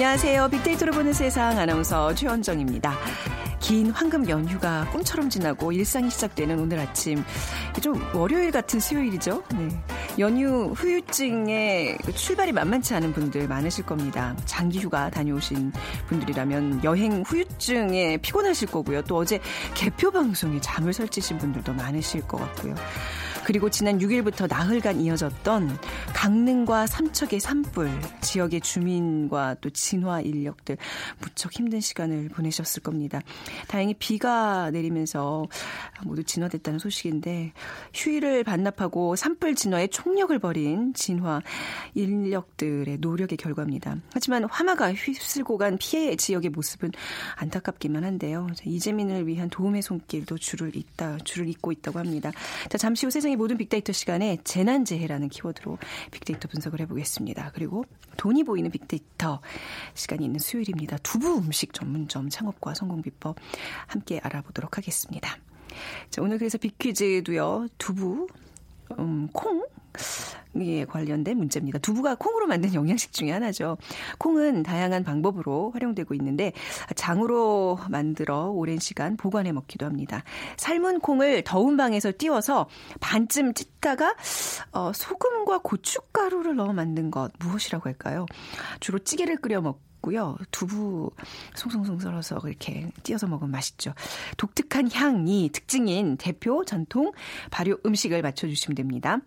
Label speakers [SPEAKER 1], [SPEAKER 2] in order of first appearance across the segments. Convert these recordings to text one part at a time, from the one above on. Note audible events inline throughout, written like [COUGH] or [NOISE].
[SPEAKER 1] 안녕하세요. 빅데이터로 보는 세상 아나운서 최원정입니다. 긴 황금 연휴가 꿈처럼 지나고 일상이 시작되는 오늘 아침. 좀 월요일 같은 수요일이죠. 네. 연휴 후유증에 출발이 만만치 않은 분들 많으실 겁니다. 장기 휴가 다녀오신 분들이라면 여행 후유증에 피곤하실 거고요. 또 어제 개표 방송에 잠을 설치신 분들도 많으실 것 같고요. 그리고 지난 6일부터 나흘간 이어졌던 강릉과 삼척의 산불, 지역의 주민과 또 진화 인력들 무척 힘든 시간을 보내셨을 겁니다. 다행히 비가 내리면서 모두 진화됐다는 소식인데 휴일을 반납하고 산불 진화에 총력을 벌인 진화 인력들의 노력의 결과입니다. 하지만 화마가 휩쓸고 간 피해 지역의 모습은 안타깝기만 한데요. 이재민을 위한 도움의 손길도 줄을 잇다 줄을 잇고 있다고 합니다. 자, 잠시 후 세상의 모든 빅데이터 시간에 재난재해라는 키워드로 빅데이터 분석을 해보겠습니다. 그리고 돈이 보이는 빅데이터 시간이 있는 수요일입니다. 두부 음식 전문점 창업과 성공 비법 함께 알아보도록 하겠습니다. 자, 오늘 그래서 빅퀴즈도요. 두부, 음, 콩, 에 관련된 문제입니다. 두부가 콩으로 만든 영양식 중에 하나죠. 콩은 다양한 방법으로 활용되고 있는데 장으로 만들어 오랜 시간 보관해 먹기도 합니다. 삶은 콩을 더운 방에서 띄워서 반쯤 찢다가 어, 소금과 고춧가루를 넣어 만든 것 무엇이라고 할까요? 주로 찌개를 끓여 먹고 고요 두부 송송송 썰어서 이렇게 띄어서 먹으면 맛있죠. 독특한 향이 특징인 대표 전통 발효 음식을 맞춰주시면 됩니다.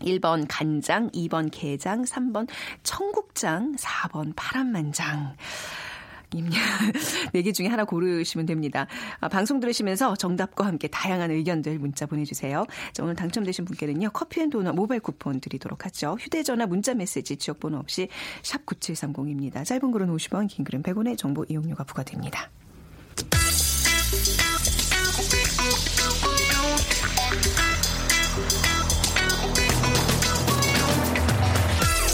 [SPEAKER 1] 1번 간장, 2번 게장, 3번 청국장, 4번 파란만장. [LAUGHS] 네 개 중에 하나 고르시면 됩니다. 아, 방송 들으시면서 정답과 함께 다양한 의견들 문자 보내주세요. 자, 오늘 당첨되신 분께는요. 커피앤도넛 모바일 쿠폰 드리도록 하죠. 휴대전화 문자 메시지 지역번호 없이 샵 9730입니다. 짧은 글은 50원, 긴 글은 100원의 정보 이용료가 부과됩니다.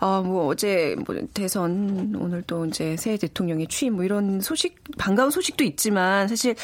[SPEAKER 1] 어, 뭐 어제 뭐 대선 오늘 또 이제 새 대통령의 취임 뭐 이런 소식 반가운 소식도 있지만 사실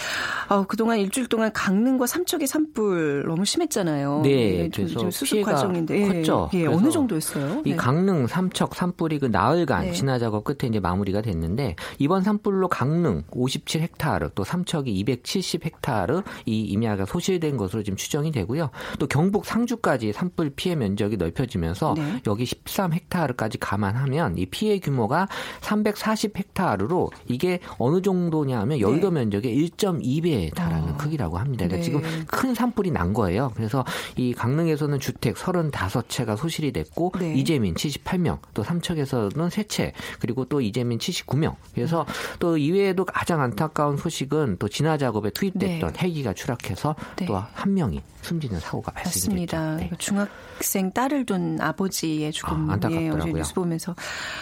[SPEAKER 1] 어, 그동안 일주일 동안 강릉과 삼척의 산불 너무 심했잖아요.
[SPEAKER 2] 네,
[SPEAKER 1] 네
[SPEAKER 2] 그래서
[SPEAKER 1] 수습 과정인데
[SPEAKER 2] 컸죠.
[SPEAKER 1] 예, 예 어느 정도였어요?
[SPEAKER 2] 이
[SPEAKER 1] 네.
[SPEAKER 2] 강릉 삼척 산불이 그 나흘간
[SPEAKER 1] 네.
[SPEAKER 2] 진화 작업 끝에 이제 마무리가 됐는데 이번 산불로 강릉 57헥타르 또 삼척이 270헥타르 이 임야가 소실된 것으로 지금 추정이 되고요. 또 경북 상주까지 산불 피해 면적이 넓혀지면서
[SPEAKER 1] 네.
[SPEAKER 2] 여기 13헥타르 헥타르까지 감안하면 이 피해 규모가 340 헥타르로 이게 어느 정도냐 하면 여의도
[SPEAKER 1] 네.
[SPEAKER 2] 면적의 1.2배에 달하는
[SPEAKER 1] 어.
[SPEAKER 2] 크기라고 합니다. 그러니까
[SPEAKER 1] 네.
[SPEAKER 2] 지금 큰 산불이 난 거예요. 그래서 이 강릉에서는 주택 35채가 소실이 됐고
[SPEAKER 1] 네.
[SPEAKER 2] 이재민 78명, 또 삼척에서는 3채, 그리고 또 이재민 79명. 그래서
[SPEAKER 1] 음.
[SPEAKER 2] 또 이외에도 가장 안타까운 소식은 또 진화 작업에 투입됐던
[SPEAKER 1] 네.
[SPEAKER 2] 헬기가 추락해서
[SPEAKER 1] 네.
[SPEAKER 2] 또한 명이 숨지는 사고가.
[SPEAKER 1] 맞습니다.
[SPEAKER 2] 네.
[SPEAKER 1] 중학생 딸을 둔 아버지의 죽음
[SPEAKER 2] 아.
[SPEAKER 1] 어제 뉴스 보면서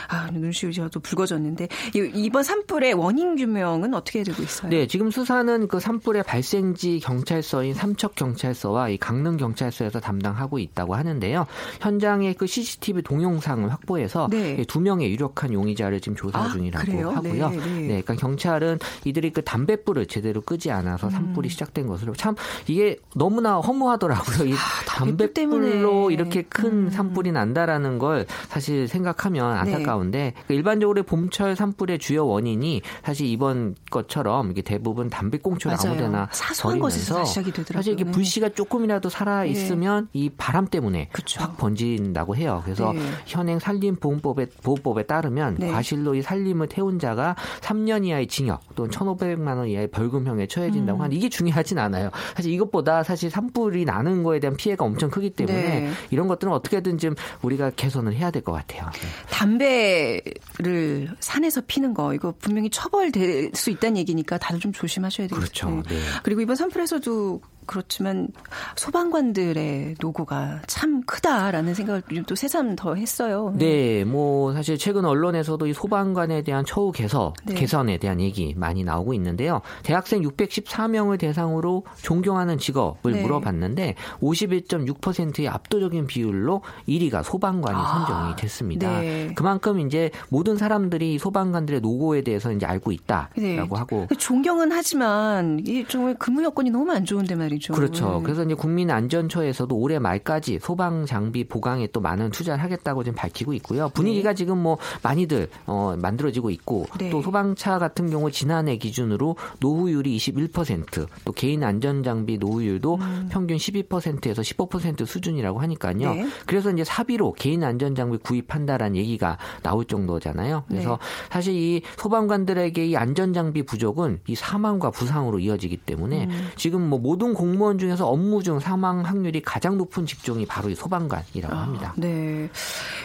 [SPEAKER 1] 아, 눈시울이 저도 붉어졌는데 이- 이번 산불의 원인 규명은 어떻게 되고 있어요?
[SPEAKER 2] 네, 지금 수사는 그 산불의 발생지 경찰서인 삼척 경찰서와 이 강릉 경찰서에서 담당하고 있다고 하는데요. 현장의 그 CCTV 동영상을 확보해서
[SPEAKER 1] 네.
[SPEAKER 2] 두 명의 유력한 용의자를 지금 조사
[SPEAKER 1] 아,
[SPEAKER 2] 중이라고
[SPEAKER 1] 그래요?
[SPEAKER 2] 하고요.
[SPEAKER 1] 네, 네.
[SPEAKER 2] 그러니까 경찰은 이들이 그 담뱃불을 제대로 끄지 않아서 산불이
[SPEAKER 1] 음.
[SPEAKER 2] 시작된 것으로 참 이게 너무나 허무하더라고요. 이
[SPEAKER 1] 담뱃불 때문에.
[SPEAKER 2] 담뱃불로 이렇게 큰
[SPEAKER 1] 음.
[SPEAKER 2] 산불이 난다라는 걸 사실 생각하면 안타까운데 그 일반적으로 봄철 산불의 주요 원인이 사실 이번 것처럼 이게 대부분 담배꽁초를
[SPEAKER 1] 맞아요.
[SPEAKER 2] 아무데나
[SPEAKER 1] 사소한 것에서 다 시작이 되더라고요.
[SPEAKER 2] 사실 이게
[SPEAKER 1] 네.
[SPEAKER 2] 불씨가 조금이라도 살아 있으면 이 바람 때문에
[SPEAKER 1] 그쵸.
[SPEAKER 2] 확 번진다고 해요. 그래서
[SPEAKER 1] 네.
[SPEAKER 2] 현행 산림 보험법에 보호법에 따르면
[SPEAKER 1] 네.
[SPEAKER 2] 과실로 이 산림을 태운 자가 3년 이하의 징역 또는 1,500만 원 이하의 벌금형에 처해진다고
[SPEAKER 1] 음.
[SPEAKER 2] 하는데 이게 중요하진 않아요. 사실 이것보다 사실 산불이 나는 거에 대한 피해가 엄청 크기 때문에
[SPEAKER 1] 네.
[SPEAKER 2] 이런 것들은 어떻게든 좀 우리가 개선을 해야 될 것 같아요. 네.
[SPEAKER 1] 담배를 산에서 피는 거 이거 분명히 처벌될 수 있다는 얘기니까 다들 좀 조심하셔야 되겠죠.
[SPEAKER 2] 그렇죠. 네.
[SPEAKER 1] 그리고 이번 산불에서도 그렇지만 소방관들의 노고가 참 크다라는 생각을 좀또 새삼 더 했어요.
[SPEAKER 2] 네, 뭐 사실 최근 언론에서도 이 소방관에 대한 처우 개선,
[SPEAKER 1] 네.
[SPEAKER 2] 개선에 대한 얘기 많이 나오고 있는데요. 대학생 614명을 대상으로 존경하는 직업을
[SPEAKER 1] 네.
[SPEAKER 2] 물어봤는데 51.6%의 압도적인 비율로 1위가 소방관이
[SPEAKER 1] 아,
[SPEAKER 2] 선정이 됐습니다.
[SPEAKER 1] 네.
[SPEAKER 2] 그만큼 이제 모든 사람들이 소방관들의 노고에 대해서 이제 알고 있다라고
[SPEAKER 1] 네.
[SPEAKER 2] 하고
[SPEAKER 1] 존경은 하지만 이 정말 근무 여건이 너무 안 좋은데 말이죠.
[SPEAKER 2] 그렇죠.
[SPEAKER 1] 네.
[SPEAKER 2] 그래서 이제 국민안전처에서도 올해 말까지 소방 장비 보강에 또 많은 투자를 하겠다고 지금 밝히고 있고요. 분위기가 지금 뭐 많이들 어, 만들어지고 있고
[SPEAKER 1] 네.
[SPEAKER 2] 또 소방차 같은 경우 지난해 기준으로 노후율이 21%또 개인 안전 장비 노후율도 평균 12%에서 15% 수준이라고 하니까요.
[SPEAKER 1] 음. 네.
[SPEAKER 2] 그래서 이제 사비로 개인 안전 장비 구입한다라는 얘기가 나올 정도잖아요. 그래서
[SPEAKER 1] 네.
[SPEAKER 2] 사실 이 소방관들에게 이 안전 장비 부족은 이 사망과 부상으로 이어지기 때문에
[SPEAKER 1] 음.
[SPEAKER 2] 지금 뭐 모든 공무원 중에서 업무 중 사망 확률이 가장 높은 직종이 바로 이 소방관이라고 합니다.
[SPEAKER 1] 네.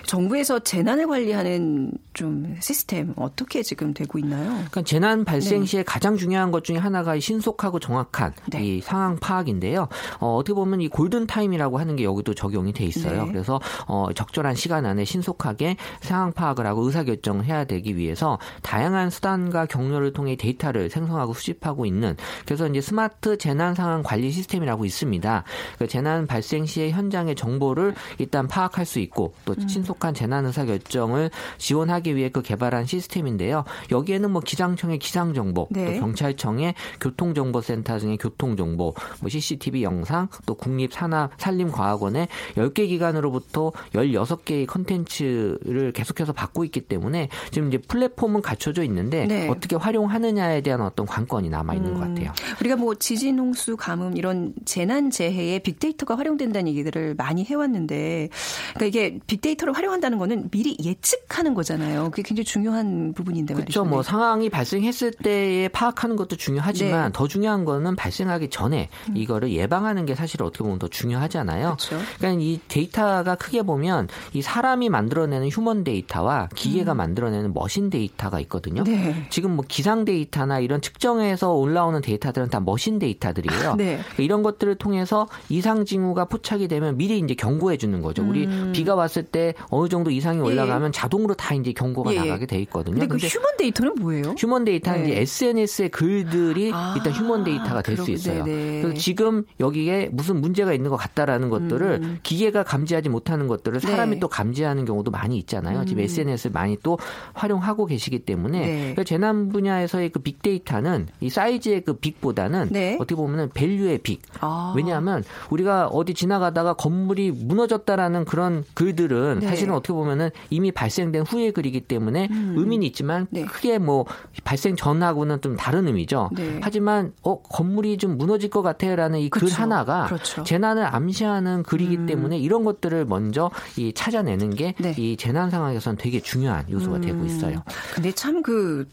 [SPEAKER 1] 정부에서 재난을 관리하는 좀 시스템 어떻게 지금 되고 있나요?
[SPEAKER 2] 그러니까 재난 발생
[SPEAKER 1] 네.
[SPEAKER 2] 시에 가장 중요한 것 중에 하나가 이 신속하고 정확한
[SPEAKER 1] 네.
[SPEAKER 2] 이 상황 파악인데요. 어, 어떻게 보면 이 골든 타임이라고 하는 게 여기도 적용이 돼 있어요.
[SPEAKER 1] 네.
[SPEAKER 2] 그래서 어, 적절한 시간 안에 신속하게 상황 파악을 하고 의사 결정을 해야 되기 위해서 다양한 수단과 경로를 통해 데이터를 생성하고 수집하고 있는 그래서 이제 스마트 재난 상황 관리 시스템이라고 있습니다. 그 재난 발생 시의 현장의 정보를 일단 파악할 수 있고 또
[SPEAKER 1] 음.
[SPEAKER 2] 신속한 재난 의사 결정을 지원하기 위해 그 개발한 시스템인데요. 여기에는 뭐 기상청의 기상 정보,
[SPEAKER 1] 네.
[SPEAKER 2] 또 경찰청의 교통 정보센터 등의 교통 정보, 뭐 CCTV 영상, 또 국립산업산림과학원의 10개 기관으로부터 16개의 컨텐츠를 계속해서 받고 있기 때문에 지금 이제 플랫폼은 갖춰져 있는데
[SPEAKER 1] 네.
[SPEAKER 2] 어떻게 활용하느냐에 대한 어떤 관건이 남아 있는 것 같아요.
[SPEAKER 1] 우리가 뭐 지진, 홍수, 가뭄 이런 재난 재해에 빅데이터가 활용된다는 얘기들을 많이 해왔는데, 그러니까 이게 빅데이터를 활용한다는 거는 미리 예측하는 거잖아요. 그게 굉장히 중요한 부분인데 말이죠.
[SPEAKER 2] 그렇죠. 뭐
[SPEAKER 1] 네.
[SPEAKER 2] 상황이 발생했을 때에 파악하는 것도 중요하지만
[SPEAKER 1] 네. 음.
[SPEAKER 2] 더 중요한 거는 발생하기 전에 이거를 예방하는 게 사실 어떻게 보면 더 중요하잖아요.
[SPEAKER 1] 그렇죠.
[SPEAKER 2] 그러니까 이 데이터가 크게 보면 이 사람이 만들어내는 human 데이터와 기계가 만들어내는 machine 데이터가 있거든요.
[SPEAKER 1] 음. 네.
[SPEAKER 2] 지금 뭐 기상 데이터나 이런 측정에서 올라오는 데이터들은 다 machine 데이터들이에요.
[SPEAKER 1] 네.
[SPEAKER 2] 그러니까 이런 것들을 통해서 이상 징후가 포착이 되면 미리 이제 경고해 주는 거죠. 우리 비가 왔을 때 어느 정도 이상이
[SPEAKER 1] 음. 예,
[SPEAKER 2] 올라가면 자동으로 다 이제 경고가
[SPEAKER 1] 예, 예.
[SPEAKER 2] 나가게 돼 있거든요.
[SPEAKER 1] 근데 그 human 데이터는 뭐예요?
[SPEAKER 2] human 데이터는
[SPEAKER 1] 네.
[SPEAKER 2] 이제 SNS의 글들이
[SPEAKER 1] 아,
[SPEAKER 2] 일단 human 데이터가 될 수 있어요.
[SPEAKER 1] 네네.
[SPEAKER 2] 그래서 지금 여기에 무슨 문제가 있는 것 같다라는 것들을
[SPEAKER 1] 음.
[SPEAKER 2] 기계가 감지하지 못하는 것들을 사람이
[SPEAKER 1] 네.
[SPEAKER 2] 또 감지하는 경우도 많이 있잖아요. 지금
[SPEAKER 1] 음.
[SPEAKER 2] SNS를 많이 또 활용하고 계시기 때문에
[SPEAKER 1] 네.
[SPEAKER 2] 그러니까 재난 분야에서의 그 빅데이터는 이 사이즈의 그 big보다는
[SPEAKER 1] 네.
[SPEAKER 2] 어떻게 보면은 value의 big.
[SPEAKER 1] 아.
[SPEAKER 2] 왜냐하면 우리가 어디 지나가다가 건물이 무너졌다라는 그런 글들은
[SPEAKER 1] 네.
[SPEAKER 2] 사실은 어떻게 보면은 이미 발생된 후의 글이기 때문에 의미는 있지만
[SPEAKER 1] 네.
[SPEAKER 2] 크게 뭐 발생 전하고는 좀 다른 의미죠.
[SPEAKER 1] 네.
[SPEAKER 2] 하지만 어 건물이 좀 무너질 것 같아요라는 이 글
[SPEAKER 1] 그렇죠.
[SPEAKER 2] 하나가
[SPEAKER 1] 그렇죠. 음.
[SPEAKER 2] 재난을 암시하는 글이기 때문에 이런 것들을 먼저 이 찾아내는 게이
[SPEAKER 1] 네.
[SPEAKER 2] 재난 상황에서는 되게 중요한 요소가 되고 있어요.
[SPEAKER 1] 근데 참그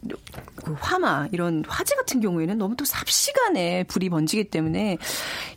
[SPEAKER 1] 화마 이런 화재 같은 경우에는 너무 또 삽시간에 불이 번지기 때문에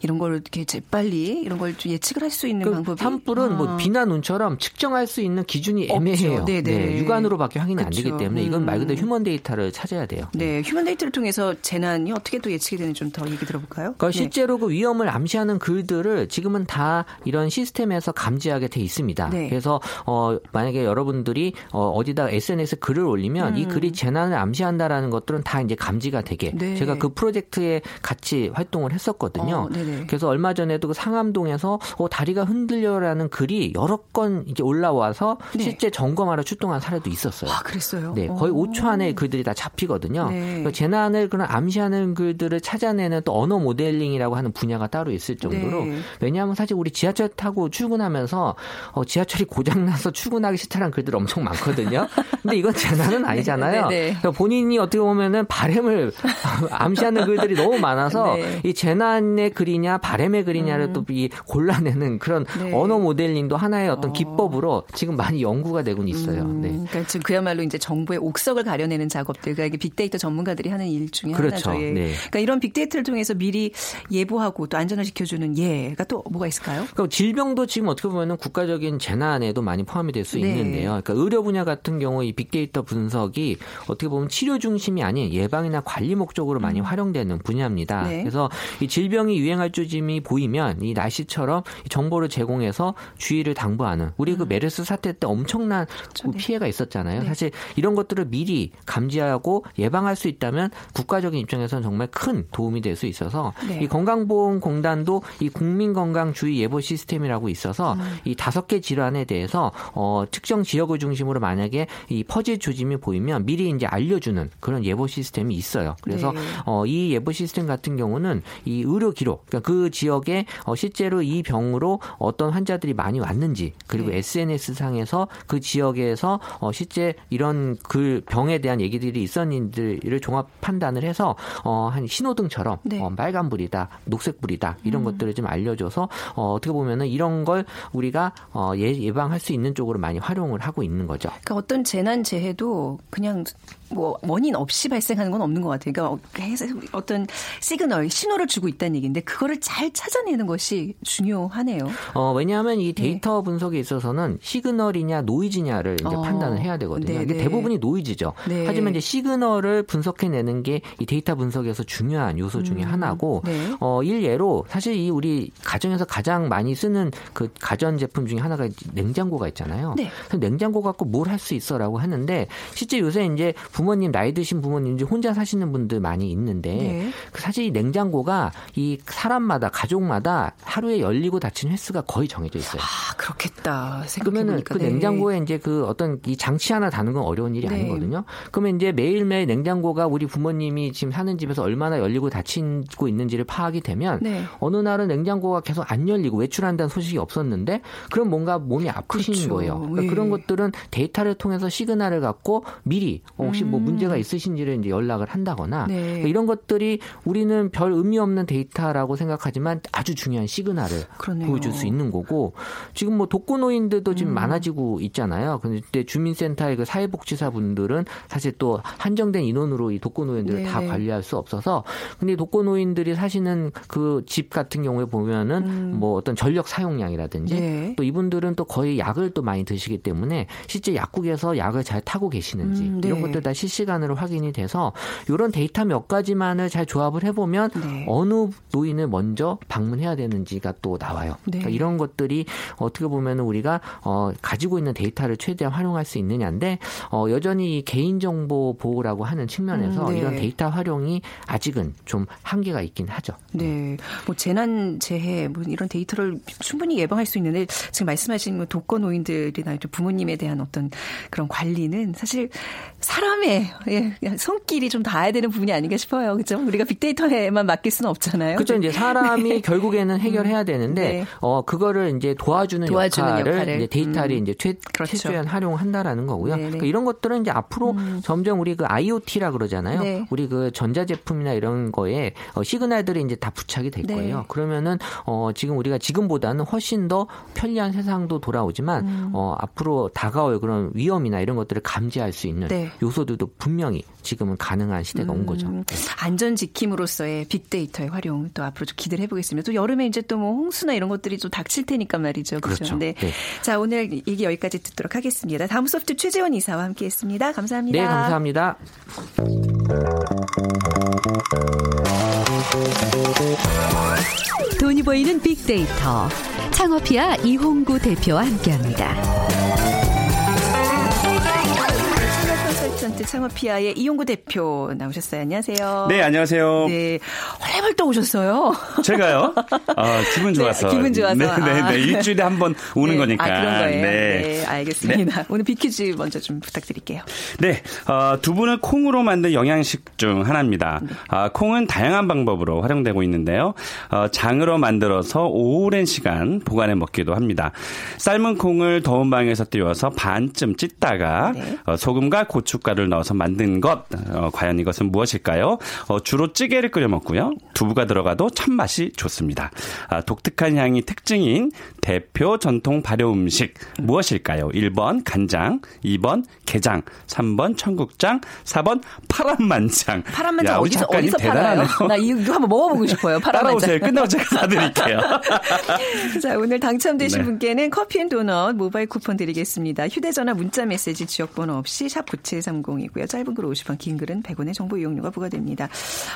[SPEAKER 1] 이런 걸 이렇게 재빨리 이런 걸좀 예측을 할 수 있는
[SPEAKER 2] 그
[SPEAKER 1] 방법이
[SPEAKER 2] 산불은 뭐
[SPEAKER 1] 아.
[SPEAKER 2] 비나 눈처럼 측정할 수 있는 기준이. 애매해요.
[SPEAKER 1] 네네.
[SPEAKER 2] 네, 육안으로밖에 확인이 안 되기
[SPEAKER 1] 그쵸.
[SPEAKER 2] 때문에 이건 말 그대로
[SPEAKER 1] 음.
[SPEAKER 2] human 데이터를 찾아야 돼요.
[SPEAKER 1] 네, human 데이터를 통해서 재난이 어떻게 또 예측이 되는지 좀 더 얘기 들어볼까요?
[SPEAKER 2] 그러니까
[SPEAKER 1] 네.
[SPEAKER 2] 실제로 그 위험을 암시하는 글들을 지금은 다 이런 시스템에서 감지하게 돼 있습니다.
[SPEAKER 1] 네.
[SPEAKER 2] 그래서 어 만약에 여러분들이 어 어디다 SNS 글을 올리면 이 글이 재난을 암시한다라는 것들은 다 이제 감지가 되게
[SPEAKER 1] 음. 네.
[SPEAKER 2] 제가 그 프로젝트에 같이 활동을 했었거든요. 하거든요.
[SPEAKER 1] 어.
[SPEAKER 2] 그래서 얼마 전에도 그 상암동에서 어, 다리가 흔들려라는 글이 여러 건 이제 올라와서
[SPEAKER 1] 네.
[SPEAKER 2] 실제 점검하러 출동한 사례도 있었어요.
[SPEAKER 1] 아, 그랬어요?
[SPEAKER 2] 네, 거의
[SPEAKER 1] 어.
[SPEAKER 2] 5초 안에 글들이 다 잡히거든요.
[SPEAKER 1] 네.
[SPEAKER 2] 그러니까 재난을 그런 암시하는 글들을 찾아내는 또 언어 모델링이라고 하는 분야가 따로 있을 정도로
[SPEAKER 1] 네.
[SPEAKER 2] 왜냐하면 사실 우리 지하철 타고 출근하면서 어, 지하철이 고장나서 출근하기 싫다는 글들 엄청 많거든요. [LAUGHS] 근데 이건 재난은 아니잖아요.
[SPEAKER 1] 네, 네, 네.
[SPEAKER 2] 그러니까 본인이 어떻게 보면은 바램을 [LAUGHS] 암시하는 글들이 너무 많아서
[SPEAKER 1] 네.
[SPEAKER 2] 이 재난 의 글이냐 바램의 글이냐를 또이 골라내는 그런
[SPEAKER 1] 음. 네.
[SPEAKER 2] 언어 모델링도 하나의 어떤
[SPEAKER 1] 어.
[SPEAKER 2] 기법으로 지금 많이 연구가 되고는 있어요.
[SPEAKER 1] 음,
[SPEAKER 2] 네.
[SPEAKER 1] 그러니까 지금 그야말로 이제 정부의 옥석을 가려내는 작업들, 그러니까 이게 빅데이터 전문가들이 하는 일 중에
[SPEAKER 2] 그렇죠.
[SPEAKER 1] 하나죠. 예.
[SPEAKER 2] 네.
[SPEAKER 1] 그러니까 이런 빅데이터를 통해서 미리 예보하고 또 안전을 지켜주는 예가 또 뭐가 있을까요?
[SPEAKER 2] 그러니까 질병도 지금 어떻게 보면은 국가적인 재난에도 많이 포함이 될수
[SPEAKER 1] 네.
[SPEAKER 2] 있는데요. 그러니까 의료 분야 같은 경우 이 빅데이터 분석이 어떻게 보면 치료 중심이 아닌 예방이나 관리 목적으로 많이 활용되는 분야입니다.
[SPEAKER 1] 음. 네.
[SPEAKER 2] 그래서 이 질병이 유행할 조짐이 보이면 이 날씨처럼 이 정보를 제공해서 주의를 당부하는 우리 그 메르스 사태 때 엄청난 그
[SPEAKER 1] 네.
[SPEAKER 2] 피해가 있었잖아요.
[SPEAKER 1] 네.
[SPEAKER 2] 사실 이런 것들을 미리 감지하고 예방할 수 있다면 국가적인 입장에서는 정말 큰 도움이 될 수 있어서
[SPEAKER 1] 네.
[SPEAKER 2] 이 건강보험공단도 이 국민건강주의 예보 시스템이라고 있어서
[SPEAKER 1] 음.
[SPEAKER 2] 이 다섯 개 질환에 대해서 어, 특정 지역을 중심으로 만약에 이 퍼질 조짐이 보이면 미리 이제 알려주는 그런 예보 시스템이 있어요. 그래서
[SPEAKER 1] 네.
[SPEAKER 2] 어, 이 예보 시스템 같은 경우는 이 의료 기록, 그러니까 그 지역에 어, 실제로 이 병으로 어떤 환자들이 많이 왔는지 그리고
[SPEAKER 1] 네.
[SPEAKER 2] SNS 상에서 그 지역에서 어, 실제 이런 그 병에 대한 얘기들이 있었는지를 종합 판단을 해서 어, 한 신호등처럼
[SPEAKER 1] 네.
[SPEAKER 2] 어, 빨간불이다, 녹색불이다 이런 것들을 좀 알려줘서 어, 어떻게 보면은 이런 걸 우리가 어, 예, 예방할 수 있는 쪽으로 많이 활용을 하고 있는 거죠.
[SPEAKER 1] 그러니까 어떤 재난 재해도 그냥 뭐 원인 없이 발생하는 건 없는 것 같아요. 그러니까 계속 어떤 시그널, 신호를 주고 있다는 얘기인데 그거를 잘 찾아내는 것이 중요하네요.
[SPEAKER 2] 어, 왜냐하면 이 데이터 분석에 있어서는 시그널이냐 노이즈냐를 이제
[SPEAKER 1] 어,
[SPEAKER 2] 판단을 해야 되거든요.
[SPEAKER 1] 네,
[SPEAKER 2] 이게
[SPEAKER 1] 네.
[SPEAKER 2] 대부분이 노이즈죠.
[SPEAKER 1] 네.
[SPEAKER 2] 하지만 이제 시그널을 분석해내는 게 이 데이터 분석에서 중요한 요소 중에 하나고,
[SPEAKER 1] 네.
[SPEAKER 2] 어, 일예로 사실 이 우리 가정에서 가장 많이 쓰는 그 가전 제품 중에 하나가 냉장고가 있잖아요.
[SPEAKER 1] 네.
[SPEAKER 2] 냉장고 갖고 뭘 할 수 있어라고 하는데 실제 요새 이제 부모님 나이 드신 부모님 이제 혼자 사시는 분들 많이 있는데
[SPEAKER 1] 네.
[SPEAKER 2] 그 사실 이 냉장고가 이 사람마다 가족마다 하루에 열리고 닫히는 횟수가 거의 정해져 있어요.
[SPEAKER 1] 아 그렇겠다.
[SPEAKER 2] 그러면은
[SPEAKER 1] 생각해보니까
[SPEAKER 2] 그
[SPEAKER 1] 네.
[SPEAKER 2] 냉장고에 이제 그 어떤 이 장치 하나 다는 건 어려운 일이
[SPEAKER 1] 네.
[SPEAKER 2] 아니거든요. 그러면 이제 매일매일 냉장고가 우리 부모님이 지금 사는 집에서 얼마나 열리고 닫히고 있는지를 파악이 되면
[SPEAKER 1] 네.
[SPEAKER 2] 어느 날은 냉장고가 계속 안 열리고 외출한다는 소식이 없었는데 그럼 뭔가 몸이 아프신
[SPEAKER 1] 그렇죠.
[SPEAKER 2] 거예요. 그러니까
[SPEAKER 1] 예.
[SPEAKER 2] 그런 것들은 데이터를 통해서 시그널을 갖고 미리 어, 혹시 뭐
[SPEAKER 1] 음.
[SPEAKER 2] 문제가 있으신지를 이제 연락을 한다거나
[SPEAKER 1] 네.
[SPEAKER 2] 그러니까 이런 것들이 우리는 별 의미 없는 데이터라고 생각하지만 아주 중요한 시그널을
[SPEAKER 1] 그러네요.
[SPEAKER 2] 보여줄 수 있는 거고 지금 뭐 독거노인들도 지금
[SPEAKER 1] 음.
[SPEAKER 2] 많아지고 있잖아요. 근데 주민센터의 그 사회복지사 분들은 사실 또 한정된 인원으로 이 독거노인들을 다
[SPEAKER 1] 네네.
[SPEAKER 2] 관리할 수 없어서 근데 독거노인들이 사시는 그 집 같은 경우에 보면은 뭐 어떤 전력 사용량이라든지
[SPEAKER 1] 음. 네.
[SPEAKER 2] 또 이분들은 또 거의 약을 또 많이 드시기 때문에 실제 약국에서 약을 잘 타고 계시는지
[SPEAKER 1] 음, 네.
[SPEAKER 2] 이런 것들 다 실시간으로 확인이 돼서 이런 데이터 몇 가지만을 잘 조합을 해보면
[SPEAKER 1] 네.
[SPEAKER 2] 어느 노인을 먼저 방문해야 되는지가 또 나와요.
[SPEAKER 1] 네.
[SPEAKER 2] 그러니까 이런 것들이 어떻게 보면 우리가 어, 가지고 있는 데이터를 최대한 활용할 수 있느냐인데 어, 여전히 이 개인정보 보호라고 하는 측면에서
[SPEAKER 1] 음, 네.
[SPEAKER 2] 이런 데이터 활용이 아직은 좀 한계가 있긴 하죠.
[SPEAKER 1] 네, 뭐 재난 재해 뭐 이런 데이터를 충분히 예방할 수 있는데 지금 말씀하신 뭐 독거 노인들이나 좀 부모님에 대한 어떤 그런 관리는 사실 사람의 예, 손길이 좀 닿아야 되는 부분이 아닌가 싶어요. 그렇죠? 우리가 빅데이터에만 맡길 수는 없잖아요.
[SPEAKER 2] 그렇죠. 이제 사람이 [LAUGHS] 결국에는 해결해야 되는데
[SPEAKER 1] 네.
[SPEAKER 2] 어 그거를 이제 도와주는,
[SPEAKER 1] 도와주는
[SPEAKER 2] 역할을,
[SPEAKER 1] 역할을.
[SPEAKER 2] 이제 데이터를
[SPEAKER 1] 음.
[SPEAKER 2] 이제 최,
[SPEAKER 1] 그렇죠.
[SPEAKER 2] 최대한 활용한다라는 거고요.
[SPEAKER 1] 네네. 음.
[SPEAKER 2] 그러니까 이런 것들은 이제 앞으로 점점 우리 그 IoT라 그러잖아요.
[SPEAKER 1] 네.
[SPEAKER 2] 우리 그 전자제품이나 이런 거에 어, 시그널들이 이제 다 부착이 될
[SPEAKER 1] 네.
[SPEAKER 2] 거예요. 그러면은 어 지금 우리가 지금보다는 훨씬 더 편리한 세상도 돌아오지만
[SPEAKER 1] 음.
[SPEAKER 2] 어 앞으로 다가올 그런 위험이나 이런 것들을 감지할 수 있는
[SPEAKER 1] 네.
[SPEAKER 2] 요소 들도 분명히 지금은 가능한 시대가 온 거죠.
[SPEAKER 1] 음, 안전 지킴으로서의 빅데이터의 활용 또 앞으로 좀 기대를 해보겠습니다. 또 여름에 이제 또 뭐 홍수나 이런 것들이 좀 닥칠 테니까 말이죠. 그렇죠.
[SPEAKER 2] 그렇죠.
[SPEAKER 1] 네.
[SPEAKER 2] 네.
[SPEAKER 1] 자 오늘 얘기 여기까지 듣도록 하겠습니다. 다음 소프트 최재원 이사와 함께했습니다. 감사합니다.
[SPEAKER 2] 네, 감사합니다.
[SPEAKER 3] 돈이 보이는 빅데이터 창업이야 이홍구 대표와 함께합니다.
[SPEAKER 1] 이벤트 창업피아의 이용구 대표 나오셨어요. 안녕하세요.
[SPEAKER 4] 네, 안녕하세요.
[SPEAKER 1] 네, 헐레벌떡 오셨어요.
[SPEAKER 4] 제가요? [LAUGHS] 아, 기분 좋아서.
[SPEAKER 1] 네, 기분 좋아서.
[SPEAKER 4] 네, 네,
[SPEAKER 1] 아.
[SPEAKER 4] 네. 일주일에 한 번 오는
[SPEAKER 1] 네.
[SPEAKER 4] 거니까.
[SPEAKER 1] 아, 그런 거예요. 네,
[SPEAKER 4] 네.
[SPEAKER 1] 알겠습니다. 오늘 비키즈 먼저 좀 부탁드릴게요.
[SPEAKER 4] 네, 어, 두부는 콩으로 만든 영양식 중 하나입니다. 아, 콩은 다양한 방법으로 활용되고 있는데요. 어, 장으로 만들어서 오랜 시간 보관해 먹기도 합니다. 삶은 콩을 더운 방에서 띄워서 반쯤 찢다가
[SPEAKER 1] 네.
[SPEAKER 4] 어, 소금과 고춧가루 를 넣어서 만든 것. 어, 과연 이것은 무엇일까요? 어, 주로 찌개를 끓여 먹고요. 두부가 들어가도 참 맛이 좋습니다. 아, 독특한 향이 특징인 대표 전통 발효 음식 무엇일까요? 1번 간장, 2번 게장, 3번 청국장, 4번 파란만장.
[SPEAKER 1] 파란만장
[SPEAKER 4] 야,
[SPEAKER 1] 어디서 어디서 팔아요? 나 이거 한번 먹어보고 싶어요. 파란만장.
[SPEAKER 4] 따라오세요. 끝나고 제가 사드릴게요. [LAUGHS]
[SPEAKER 1] 자, 오늘 당첨되신
[SPEAKER 4] 네.
[SPEAKER 1] 분께는 커피 and 도넛 모바일 쿠폰 드리겠습니다. 휴대전화 문자 메시지 지역번호 없이 샵 9730 이고요. 짧은 글 50원, 긴 글은 100원의 정보 이용료가 부과됩니다.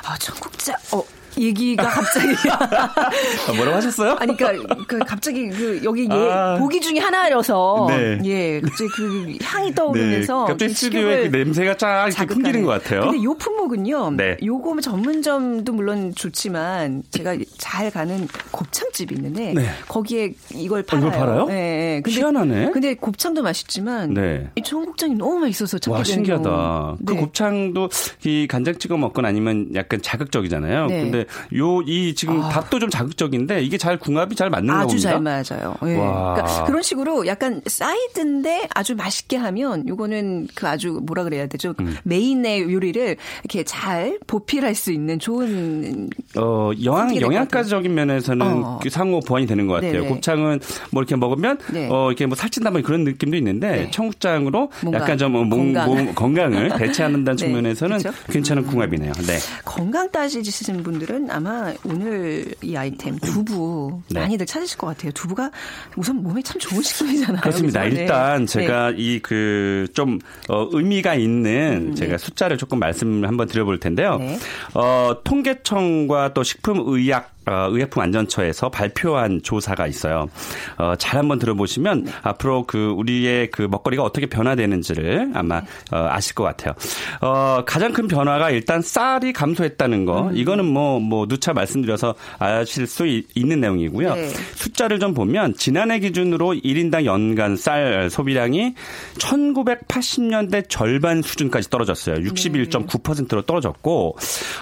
[SPEAKER 1] 아, 청국장, 어, 얘기가 갑자기. [LAUGHS]
[SPEAKER 4] 아, 뭐라고 하셨어요?
[SPEAKER 1] 아니, 그니까, 그, 갑자기 그, 여기 예,
[SPEAKER 4] 아.
[SPEAKER 1] 보기 중에 하나여서.
[SPEAKER 4] 네.
[SPEAKER 1] 예, 갑자기 그 향이 떠오르면서.
[SPEAKER 4] 네, 갑자기
[SPEAKER 1] 그
[SPEAKER 4] 스튜디오에 그 냄새가 쫙 이렇게. 풍기는 것 같아요.
[SPEAKER 1] 근데 요 품목은요.
[SPEAKER 4] 네.
[SPEAKER 1] 요거 전문점도 물론 좋지만 제가 잘 가는 곱창집이 있는데
[SPEAKER 4] 네.
[SPEAKER 1] 거기에 이걸
[SPEAKER 4] 어,
[SPEAKER 1] 팔아요.
[SPEAKER 4] 이걸 팔아요?
[SPEAKER 1] 네. 네. 근데,
[SPEAKER 4] 희한하네.
[SPEAKER 1] 근데 곱창도 맛있지만
[SPEAKER 4] 네.
[SPEAKER 1] 이 청국장이 너무 맛있어서 찾게
[SPEAKER 4] 와
[SPEAKER 1] 되는
[SPEAKER 4] 신기하다.
[SPEAKER 1] 경우.
[SPEAKER 4] 그
[SPEAKER 1] 네.
[SPEAKER 4] 곱창도 이 간장 찍어 먹거나 아니면 약간 자극적이잖아요.
[SPEAKER 1] 네.
[SPEAKER 4] 근데 요 이 지금
[SPEAKER 1] 아.
[SPEAKER 4] 닭도 좀 자극적인데 이게 잘 궁합이 잘 맞는
[SPEAKER 1] 아주
[SPEAKER 4] 겁니다.
[SPEAKER 1] 잘 맞아요. 예.
[SPEAKER 4] 와.
[SPEAKER 1] 그러니까 그런 식으로 약간 사이드인데 아주 맛있게 하면 요거는 그 아주 뭐라 그래야 되죠?
[SPEAKER 4] 음.
[SPEAKER 1] 메인의 요리를 이렇게 잘 보필할 수 있는 좋은
[SPEAKER 4] 어, 영양, 영양가적인 면에서는
[SPEAKER 1] 어.
[SPEAKER 4] 그 상호 보완이 되는 것 같아요.
[SPEAKER 1] 네네.
[SPEAKER 4] 곱창은 뭐 이렇게 먹으면
[SPEAKER 1] 네.
[SPEAKER 4] 어, 이렇게 뭐 살찐다 뭐 그런 느낌도 있는데
[SPEAKER 1] 네.
[SPEAKER 4] 청국장으로 약간 좀 몸,
[SPEAKER 1] 건강.
[SPEAKER 4] 몸 건강을 [LAUGHS] 대체한다는
[SPEAKER 1] 네,
[SPEAKER 4] 측면에서는
[SPEAKER 1] 그쵸?
[SPEAKER 4] 괜찮은 궁합이네요. 네.
[SPEAKER 1] 건강 따지시는 분들은 아마 오늘 이 아이템 두부
[SPEAKER 4] 네.
[SPEAKER 1] 많이들 찾으실 것 같아요. 두부가 우선 몸에 참 좋은 식품이잖아요.
[SPEAKER 4] 그렇습니다.
[SPEAKER 1] 그래서, 네.
[SPEAKER 4] 일단
[SPEAKER 1] 네.
[SPEAKER 4] 제가 이 그좀 어, 의미가 있는
[SPEAKER 1] 음,
[SPEAKER 4] 제가
[SPEAKER 1] 네.
[SPEAKER 4] 숫자를 조금 말씀 한번 드려볼 텐데요.
[SPEAKER 1] 네.
[SPEAKER 4] 어, 통계청과 또 식품의약 어, 의약품안전처에서 발표한 조사가 있어요. 어, 잘 한번 들어보시면
[SPEAKER 1] 네.
[SPEAKER 4] 앞으로 그 우리의 그 먹거리가 어떻게 변화되는지를 아마
[SPEAKER 1] 네.
[SPEAKER 4] 어, 아실 것 같아요. 어, 가장 큰 변화가 일단 쌀이 감소했다는 거.
[SPEAKER 1] 음.
[SPEAKER 4] 이거는 뭐, 뭐 누차 말씀드려서 아실 수 있, 는 내용이고요.
[SPEAKER 1] 네.
[SPEAKER 4] 숫자를 좀 보면 지난해 기준으로 1인당 연간 쌀 소비량이 1980년대 절반 수준까지 떨어졌어요. 61.9%로 떨어졌고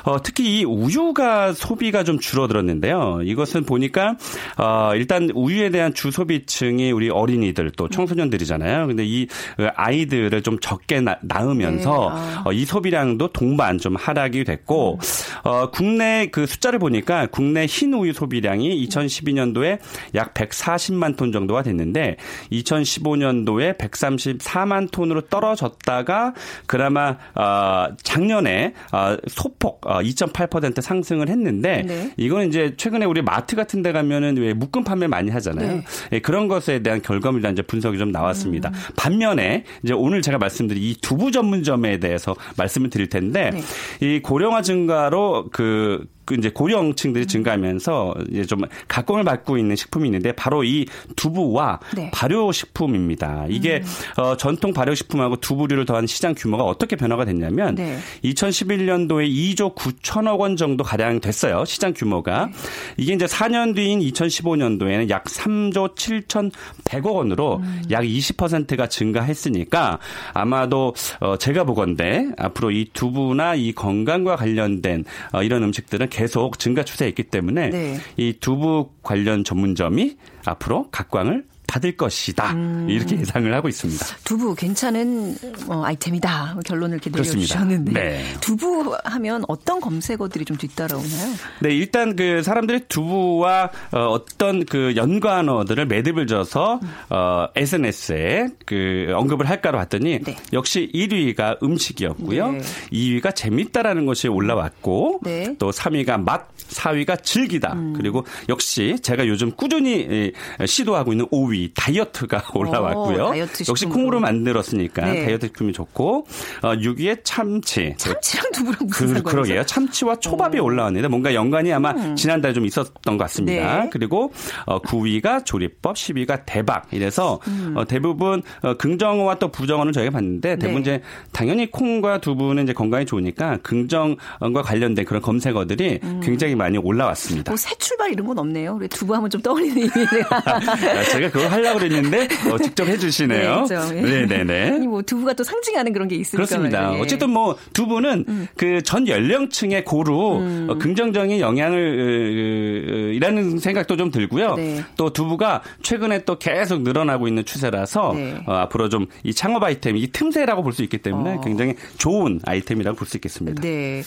[SPEAKER 4] 어, 특히 이 우유가 소비가 좀 줄어들었는데 요. 이것은 보니까 어, 일단 우유에 대한 주 소비층이 우리 어린이들 또 청소년들이잖아요. 근데 이 아이들을 좀 적게 낳, 낳으면서
[SPEAKER 1] 네. 아.
[SPEAKER 4] 어, 이 소비량도 동반 좀 하락이 됐고 어, 국내 그 숫자를 보니까 국내 흰 우유 소비량이 2012년도에 약 140만 톤 정도가 됐는데 2015년도에 134만 톤으로 떨어졌다가 그나마 어, 작년에 어, 소폭 어, 2.8% 상승을 했는데
[SPEAKER 1] 네.
[SPEAKER 4] 이거는 이제 최근에 우리 마트 같은 데 가면은 왜 묶음 판매 많이 하잖아요.
[SPEAKER 1] 네.
[SPEAKER 4] 예, 그런 것에 대한 결과물이 이제 분석이 좀 나왔습니다.
[SPEAKER 1] 음.
[SPEAKER 4] 반면에 이제 오늘 제가 말씀드린 이 두부 전문점에 대해서 말씀을 드릴 텐데
[SPEAKER 1] 네.
[SPEAKER 4] 이 고령화 증가로 그, 그 이제 고령층들이 증가하면서 이제 좀 각광을 받고 있는 식품이 있는데 바로 이 두부와
[SPEAKER 1] 네.
[SPEAKER 4] 발효 식품입니다. 이게
[SPEAKER 1] 음.
[SPEAKER 4] 어, 전통 발효 식품하고 두부류를 더한 시장 규모가 어떻게 변화가 됐냐면
[SPEAKER 1] 네.
[SPEAKER 4] 2011년도에 2조 9천억 원 정도 가량 됐어요. 시장 규모가.
[SPEAKER 1] 네.
[SPEAKER 4] 이게 이제 4년 뒤인 2015년도에는 약 3조 7,100억 원으로
[SPEAKER 1] 음.
[SPEAKER 4] 약 20%가 증가했으니까 아마도 어 제가 보건데 앞으로 이 두부나 이 건강과 관련된 어 이런 음식들은 계속 증가 추세에 있기 때문에
[SPEAKER 1] 네.
[SPEAKER 4] 이 두부 관련 전문점이 앞으로 각광을 받을 것이다.
[SPEAKER 1] 음.
[SPEAKER 4] 이렇게 예상을 하고 있습니다.
[SPEAKER 1] 두부 괜찮은 어, 아이템이다 결론을 이렇게. 내려주셨는데
[SPEAKER 4] 네.
[SPEAKER 1] 두부 하면 어떤 검색어들이 좀 뒤따라오나요?
[SPEAKER 4] 네, 일단 그 사람들이 두부와 어, 어떤 그 연관어들을 매듭을 져서 어, SNS에 그 언급을 할까로 봤더니
[SPEAKER 1] 네.
[SPEAKER 4] 역시 1위가 음식이었고요.
[SPEAKER 1] 네.
[SPEAKER 4] 2위가 재밌다라는 것이 올라왔고
[SPEAKER 1] 네. 음.
[SPEAKER 4] 또 3위가 맛, 4위가 즐기다. 그리고 역시 제가 요즘 꾸준히 예, 시도하고 있는 5위 9위 다이어트가 [LAUGHS] 올라왔고요.
[SPEAKER 1] 다이어트
[SPEAKER 4] 역시. 콩으로 만들었으니까
[SPEAKER 1] 네.
[SPEAKER 4] 다이어트 식품이 좋고 어, 6위에 참치.
[SPEAKER 1] 참치랑 두부랑 무슨
[SPEAKER 4] 그? 그러게요. 참치와 초밥이 올라왔는데 뭔가 연관이 아마 지난달에 좀 있었던 것 같습니다.
[SPEAKER 1] 음. 네.
[SPEAKER 4] 그리고 어, 9위가 조리법, 10위가 대박. 이래서 어, 대부분 어, 긍정어와 또 부정어는 저희가 봤는데 대부분
[SPEAKER 1] 음. 네.
[SPEAKER 4] 이제 당연히 콩과 두부는 이제 건강에 좋으니까 긍정과 관련된 그런 검색어들이 굉장히 많이 올라왔습니다.
[SPEAKER 1] 뭐 새 출발 이런 건 없네요. 우리 두부 하면 좀 떠올리는 [LAUGHS] 이미지가.
[SPEAKER 4] 아, 제가 그걸 하려고 그랬는데 어, 직접 해주시네요.
[SPEAKER 1] 네.
[SPEAKER 4] 네, 네, 네.
[SPEAKER 1] 아니 뭐 두부가 또 상징하는 그런 게 있으니까.
[SPEAKER 4] 그렇습니다.
[SPEAKER 1] 예.
[SPEAKER 4] 어쨌든 뭐 두부는
[SPEAKER 1] 음.
[SPEAKER 4] 그전 연령층의 고루 어, 긍정적인 영향을 어, 이라는 생각도 좀 들고요.
[SPEAKER 1] 네.
[SPEAKER 4] 또 두부가 최근에 또 계속 늘어나고 있는 추세라서
[SPEAKER 1] 네.
[SPEAKER 4] 어, 앞으로 좀 이 창업 아이템, 이 틈새라고 볼 수 있기 때문에
[SPEAKER 1] 어.
[SPEAKER 4] 굉장히 좋은 아이템이라고 볼 수 있겠습니다.
[SPEAKER 1] 네.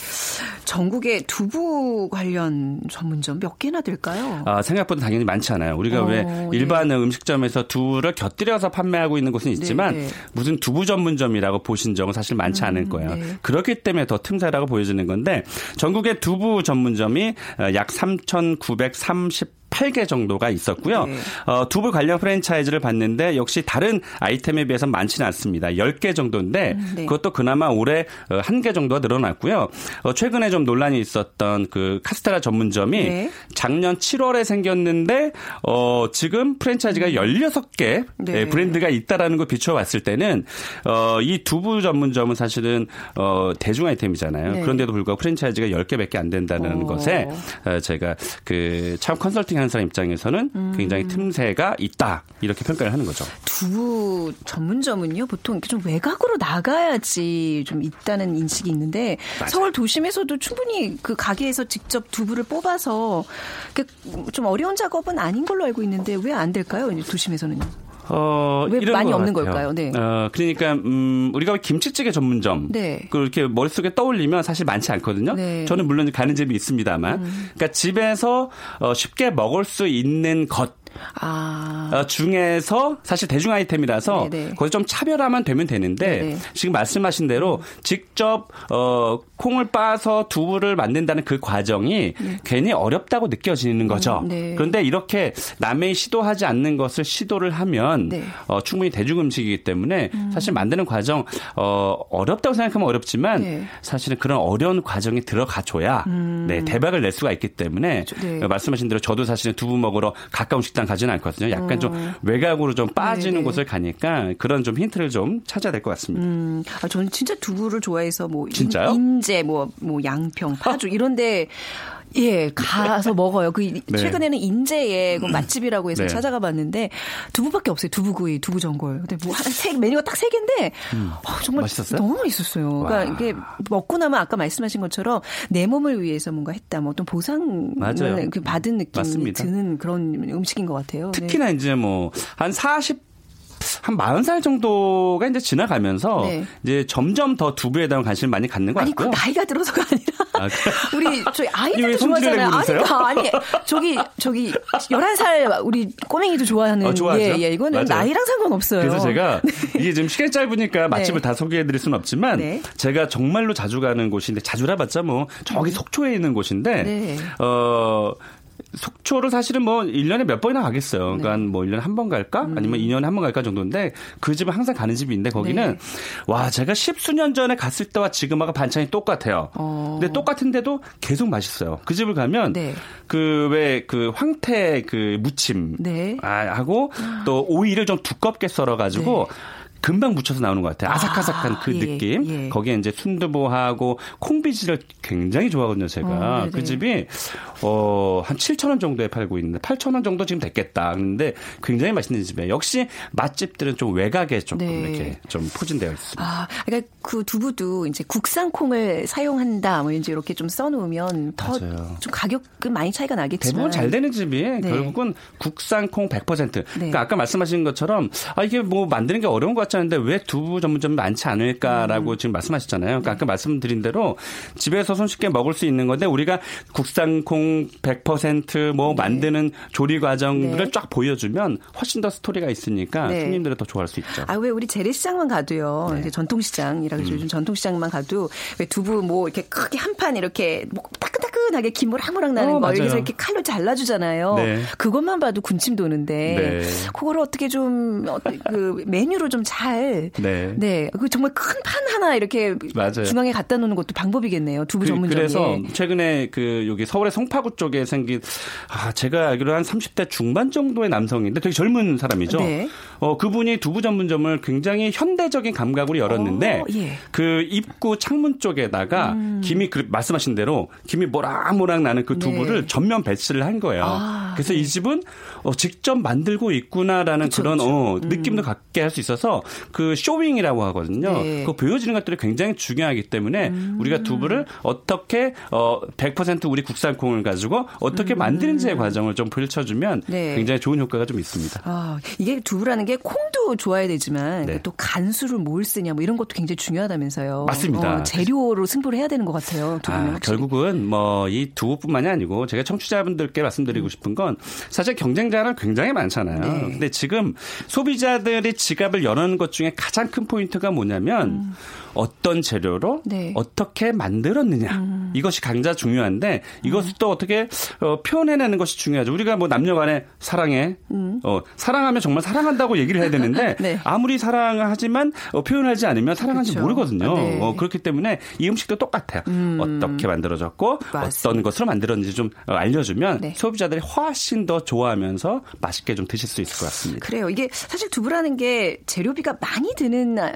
[SPEAKER 1] 전국에 두부 관련 전문점 몇 개나 될까요?
[SPEAKER 4] 아, 생각보다 당연히 많지 않아요. 우리가
[SPEAKER 1] 어,
[SPEAKER 4] 왜
[SPEAKER 1] 네.
[SPEAKER 4] 일반 음식점 에서 두부를 곁들여서 판매하고 있는 곳은 있지만
[SPEAKER 1] 네, 네.
[SPEAKER 4] 무슨 두부 전문점이라고 보신 적은 사실 많지 않을 거예요.
[SPEAKER 1] 네.
[SPEAKER 4] 그렇기 때문에 더 틈새라고 보여지는 건데 전국의 두부 전문점이 어, 약3,930 8개 정도가 있었고요.
[SPEAKER 1] 네.
[SPEAKER 4] 어, 두부 관련 프랜차이즈를 봤는데 역시 다른 아이템에 비해서 많지는 않습니다. 10개 정도인데
[SPEAKER 1] 네.
[SPEAKER 4] 그것도 그나마 올해 어, 한개 정도가 늘어났고요. 어, 최근에 좀 논란이 있었던 그 카스테라 전문점이
[SPEAKER 1] 네.
[SPEAKER 4] 작년 7월에 생겼는데 어, 지금 프랜차이즈가 16개
[SPEAKER 1] 음. 네.
[SPEAKER 4] 예, 브랜드가 있다라는 걸 비추어 봤을 때는 어, 이 두부 전문점은 사실은 어, 대중 아이템이잖아요.
[SPEAKER 1] 네.
[SPEAKER 4] 그런데도 불구하고 프랜차이즈가 10개밖에 안 된다는
[SPEAKER 1] 어.
[SPEAKER 4] 것에 어, 제가 그 창업 컨설팅 하는 사람 입장에서는
[SPEAKER 1] 음.
[SPEAKER 4] 굉장히 틈새가 있다. 이렇게 평가를 하는 거죠.
[SPEAKER 1] 두부 전문점은요 보통 이렇게 좀 외곽으로 나가야지 좀 있다는 인식이 있는데 서울 도심에서도 충분히 그 가게에서 직접 두부를 뽑아서 그좀 어려운 작업은 아닌 걸로 알고 있는데 왜 안 될까요? 도심에서는요.
[SPEAKER 4] 어,
[SPEAKER 1] 왜
[SPEAKER 4] 이런
[SPEAKER 1] 많이
[SPEAKER 4] 것
[SPEAKER 1] 없는
[SPEAKER 4] 같아요.
[SPEAKER 1] 걸까요? 네.
[SPEAKER 4] 어, 그러니까 음, 우리가 김치찌개 전문점
[SPEAKER 1] 네.
[SPEAKER 4] 그렇게 머릿속에 떠올리면 사실 많지 않거든요.
[SPEAKER 1] 네. 음.
[SPEAKER 4] 저는 물론 가는 집이 있습니다만. 그러니까 집에서 어, 쉽게 먹을 수 있는 것
[SPEAKER 1] 아,
[SPEAKER 4] 어, 중에서 사실 대중 아이템이라서
[SPEAKER 1] 네네.
[SPEAKER 4] 거기 좀 차별화만 되면 되는데
[SPEAKER 1] 네네.
[SPEAKER 4] 지금 말씀하신 대로 직접 어, 콩을 빻아서 두부를 만든다는 그 과정이 괜히 어렵다고 느껴지는 거죠.
[SPEAKER 1] 음, 네.
[SPEAKER 4] 그런데 이렇게 남의 시도하지 않는 것을 시도를 하면
[SPEAKER 1] 네.
[SPEAKER 4] 어, 충분히 대중 음식이기 때문에 사실 만드는 과정 어, 어렵다고 생각하면 어렵지만
[SPEAKER 1] 네.
[SPEAKER 4] 사실은 그런 어려운 과정에 들어가줘야 네, 대박을 낼 수가 있기 때문에
[SPEAKER 1] 네.
[SPEAKER 4] 어, 말씀하신 대로 저도 사실은 두부 먹으러 가까운 식당 가지는 않거든요. 약간 좀 외곽으로 좀 빠지는
[SPEAKER 1] 어. 네네.
[SPEAKER 4] 곳을 가니까 그런 좀 힌트를 좀 찾아야 될 것 같습니다.
[SPEAKER 1] 음, 아, 저는 진짜 두부를 좋아해서 뭐 인-
[SPEAKER 4] 진짜요?
[SPEAKER 1] 인제 뭐 뭐 양평 파주 이런데 예 가서 먹어요. 그 이-
[SPEAKER 4] 네.
[SPEAKER 1] 최근에는 인제에 그 맛집이라고 해서
[SPEAKER 4] 네.
[SPEAKER 1] 찾아가 봤는데 두부밖에 없어요. 두부구이, 두부전골. 근데 뭐한세 메뉴가 딱 세 개인데 어, 정말
[SPEAKER 4] 음. 맛있었어요?
[SPEAKER 1] 너무 맛있었어요. 그러니까
[SPEAKER 4] 와.
[SPEAKER 1] 이게 먹고 나면 아까 말씀하신 것처럼 내 몸을 위해서 뭔가 했다. 뭐 어떤 보상을
[SPEAKER 4] 맞아요.
[SPEAKER 1] 그 받은 느낌이
[SPEAKER 4] 맞습니다.
[SPEAKER 1] 드는 그런 음식인 것 같아요. 네.
[SPEAKER 4] 특히나 이제 뭐 한 40, 한 40살 정도가 이제 지나가면서
[SPEAKER 1] 네.
[SPEAKER 4] 이제 점점 더 두부에 대한 관심을 많이 갖는 것
[SPEAKER 1] 아니 그
[SPEAKER 4] 같고요.
[SPEAKER 1] 나이가 들어서가 아니라
[SPEAKER 4] 아, 그- [LAUGHS]
[SPEAKER 1] 우리 저희 [LAUGHS] 아이들도 좋아하잖아요.
[SPEAKER 4] 내고
[SPEAKER 1] 아니,
[SPEAKER 4] 그러세요?
[SPEAKER 1] 아니 저기 저기 11살 우리 꼬맹이도 좋아하는
[SPEAKER 4] 어, 좋아하죠?
[SPEAKER 1] 예, 예. 이거는
[SPEAKER 4] 맞아요.
[SPEAKER 1] 나이랑 상관없어요.
[SPEAKER 4] 그래서 제가 [LAUGHS] 이게 지금 시간이 짧으니까 맛집을
[SPEAKER 1] 네.
[SPEAKER 4] 다 소개해 드릴 수는 없지만
[SPEAKER 1] 네.
[SPEAKER 4] 제가 정말로 자주 가는 곳인데 자주라 봤자 뭐 저기 속초에 있는 곳인데
[SPEAKER 1] 네.
[SPEAKER 4] 어 속초를 사실은 뭐 1년에 몇 번이나 가겠어요. 그러니까
[SPEAKER 1] 네.
[SPEAKER 4] 뭐 1년에 한 번 갈까?
[SPEAKER 1] 음.
[SPEAKER 4] 아니면 2년에 한 번 갈까 정도인데 그 집은 항상 가는 있는데 거기는
[SPEAKER 1] 네.
[SPEAKER 4] 와, 제가 십수년 전에 갔을 때와 지금하고 반찬이 똑같아요.
[SPEAKER 1] 어.
[SPEAKER 4] 근데 똑같은데도 계속 맛있어요. 그 집을 가면
[SPEAKER 1] 네.
[SPEAKER 4] 그왜그 황태 그 무침
[SPEAKER 1] 네.
[SPEAKER 4] 아, 하고 또 오이를 좀 두껍게 썰어 가지고 금방 묻혀서 나오는 것 같아요. 아삭아삭한 그
[SPEAKER 1] 예,
[SPEAKER 4] 느낌.
[SPEAKER 1] 예.
[SPEAKER 4] 거기에 이제 순두부하고 콩비지를 굉장히 좋아하거든요, 제가.
[SPEAKER 1] 어.
[SPEAKER 4] 그 집이 어, 한 7천 원 정도에 팔고 있는데 8천 원 정도 지금 됐겠다. 근데 굉장히 맛있는 집이에요. 역시 맛집들은 좀 외곽에 조금
[SPEAKER 1] 네.
[SPEAKER 4] 이렇게 좀 포진되어 있습니다.
[SPEAKER 1] 아, 그러니까 그 두부도 이제 국산 콩을 사용한다, 뭐 이제 이렇게 좀 써놓으면 더 좀. 가격은 많이 차이가 나겠지만
[SPEAKER 4] 대부분 잘 되는 집이
[SPEAKER 1] 네.
[SPEAKER 4] 결국은 국산 콩 100%.
[SPEAKER 1] 네.
[SPEAKER 4] 그러니까 아까 말씀하신 것처럼 아 이게 뭐 만드는 게 어려운 것 많아졌는데 왜 두부 전문점이 많지 않을까라고 지금 말씀하셨잖아요. 그러니까 아까 말씀드린 대로 집에서 손쉽게 먹을 수 있는 건데 우리가 국산콩 100%뭐 만드는 조리 과정들을
[SPEAKER 1] 네.
[SPEAKER 4] 쫙 보여주면 훨씬 더 스토리가 있으니까
[SPEAKER 1] 네.
[SPEAKER 4] 손님들이 더 좋아할 수 있죠.
[SPEAKER 1] 아, 왜 우리 재래시장만 가도요.
[SPEAKER 4] 네.
[SPEAKER 1] 이제 전통시장이라 그러죠.
[SPEAKER 4] 음.
[SPEAKER 1] 요즘 전통시장만 가도 왜 두부 뭐 이렇게 크게 한 판 이렇게 뭐 따끈따끈하게 김 모락모락 나는
[SPEAKER 4] 어,
[SPEAKER 1] 거. 여기서 이렇게 칼로 잘라주잖아요.
[SPEAKER 4] 네.
[SPEAKER 1] 그것만 봐도 군침 도는데
[SPEAKER 4] 네.
[SPEAKER 1] 그거를 어떻게 좀 어, 그 메뉴로 좀 잘
[SPEAKER 4] 네.
[SPEAKER 1] 네. 그 정말 큰 판 하나 이렇게
[SPEAKER 4] 맞아요.
[SPEAKER 1] 중앙에 갖다 놓는 것도 방법이겠네요. 두부 전문점에.
[SPEAKER 4] 그래서 최근에 그 여기 서울의 송파구 쪽에 생긴 아 제가 알기로 한 30대 중반 정도의 남성인데 되게 젊은 사람이죠.
[SPEAKER 1] 네.
[SPEAKER 4] 어 그분이 두부 전문점을 굉장히 현대적인 감각으로 열었는데
[SPEAKER 1] 어, 예. 음.
[SPEAKER 4] 그 입구 창문 쪽에다가 김이 그 말씀하신 대로 김이 모락모락 나는 그 두부를
[SPEAKER 1] 네.
[SPEAKER 4] 전면 배치를 한 거예요.
[SPEAKER 1] 아,
[SPEAKER 4] 그래서 이 집은 어, 직접 만들고 있구나라는
[SPEAKER 1] 그쵸,
[SPEAKER 4] 그런. 어, 느낌도 갖게 할 수 있어서 그 쇼윙이라고 하거든요.
[SPEAKER 1] 네.
[SPEAKER 4] 그 보여지는 것들이 굉장히 중요하기 때문에
[SPEAKER 1] 음.
[SPEAKER 4] 우리가 두부를 어떻게 어, 100% 우리 국산 콩을 가지고 어떻게 만드는지의 과정을 좀 펼쳐주면
[SPEAKER 1] 음. 네.
[SPEAKER 4] 굉장히 좋은 효과가 좀 있습니다.
[SPEAKER 1] 아, 이게 두부라는 게 콩도 좋아야 되지만
[SPEAKER 4] 네.
[SPEAKER 1] 또 간수를 뭘 쓰냐 뭐 이런 것도 굉장히 중요하다면서요.
[SPEAKER 4] 맞습니다.
[SPEAKER 1] 어, 재료로 승부를 해야 되는 것 같아요.
[SPEAKER 4] 아. 결국은 뭐 이 두부뿐만이 아니고 제가 청취자분들께 말씀드리고 싶은 건 사실 경쟁자는 굉장히 많잖아요.
[SPEAKER 1] 네.
[SPEAKER 4] 근데 지금 소비자들이 지갑을 여는 것 중에 가장 큰 포인트가 뭐냐면 어떤 재료로
[SPEAKER 1] 음. 네. 음.
[SPEAKER 4] 어떻게 만들었느냐 이것이 강자 중요한데 이것을 또 어떻게 어, 표현해내는 것이 중요하죠. 우리가 뭐 남녀간에 사랑해, 어, 사랑하면 정말 사랑한다고 얘기를 해야 되는데
[SPEAKER 1] 음. [LAUGHS] 네.
[SPEAKER 4] 아무리 사랑하지만 어, 표현하지 않으면 사랑하는지
[SPEAKER 1] 그렇죠.
[SPEAKER 4] 모르거든요.
[SPEAKER 1] 네.
[SPEAKER 4] 어, 그렇기 때문에 이 음식도 똑같아요. 어떻게 만들어졌고
[SPEAKER 1] 맞습니다.
[SPEAKER 4] 어떤 것으로 만들었는지 좀 어, 알려주면
[SPEAKER 1] 네.
[SPEAKER 4] 소비자들이 훨씬 더 좋아하면서 맛있게 좀 드실 수 있을 것 같습니다.
[SPEAKER 1] 그래요. 이게 사실 두부라는 게 재료비가 많이 드는 아,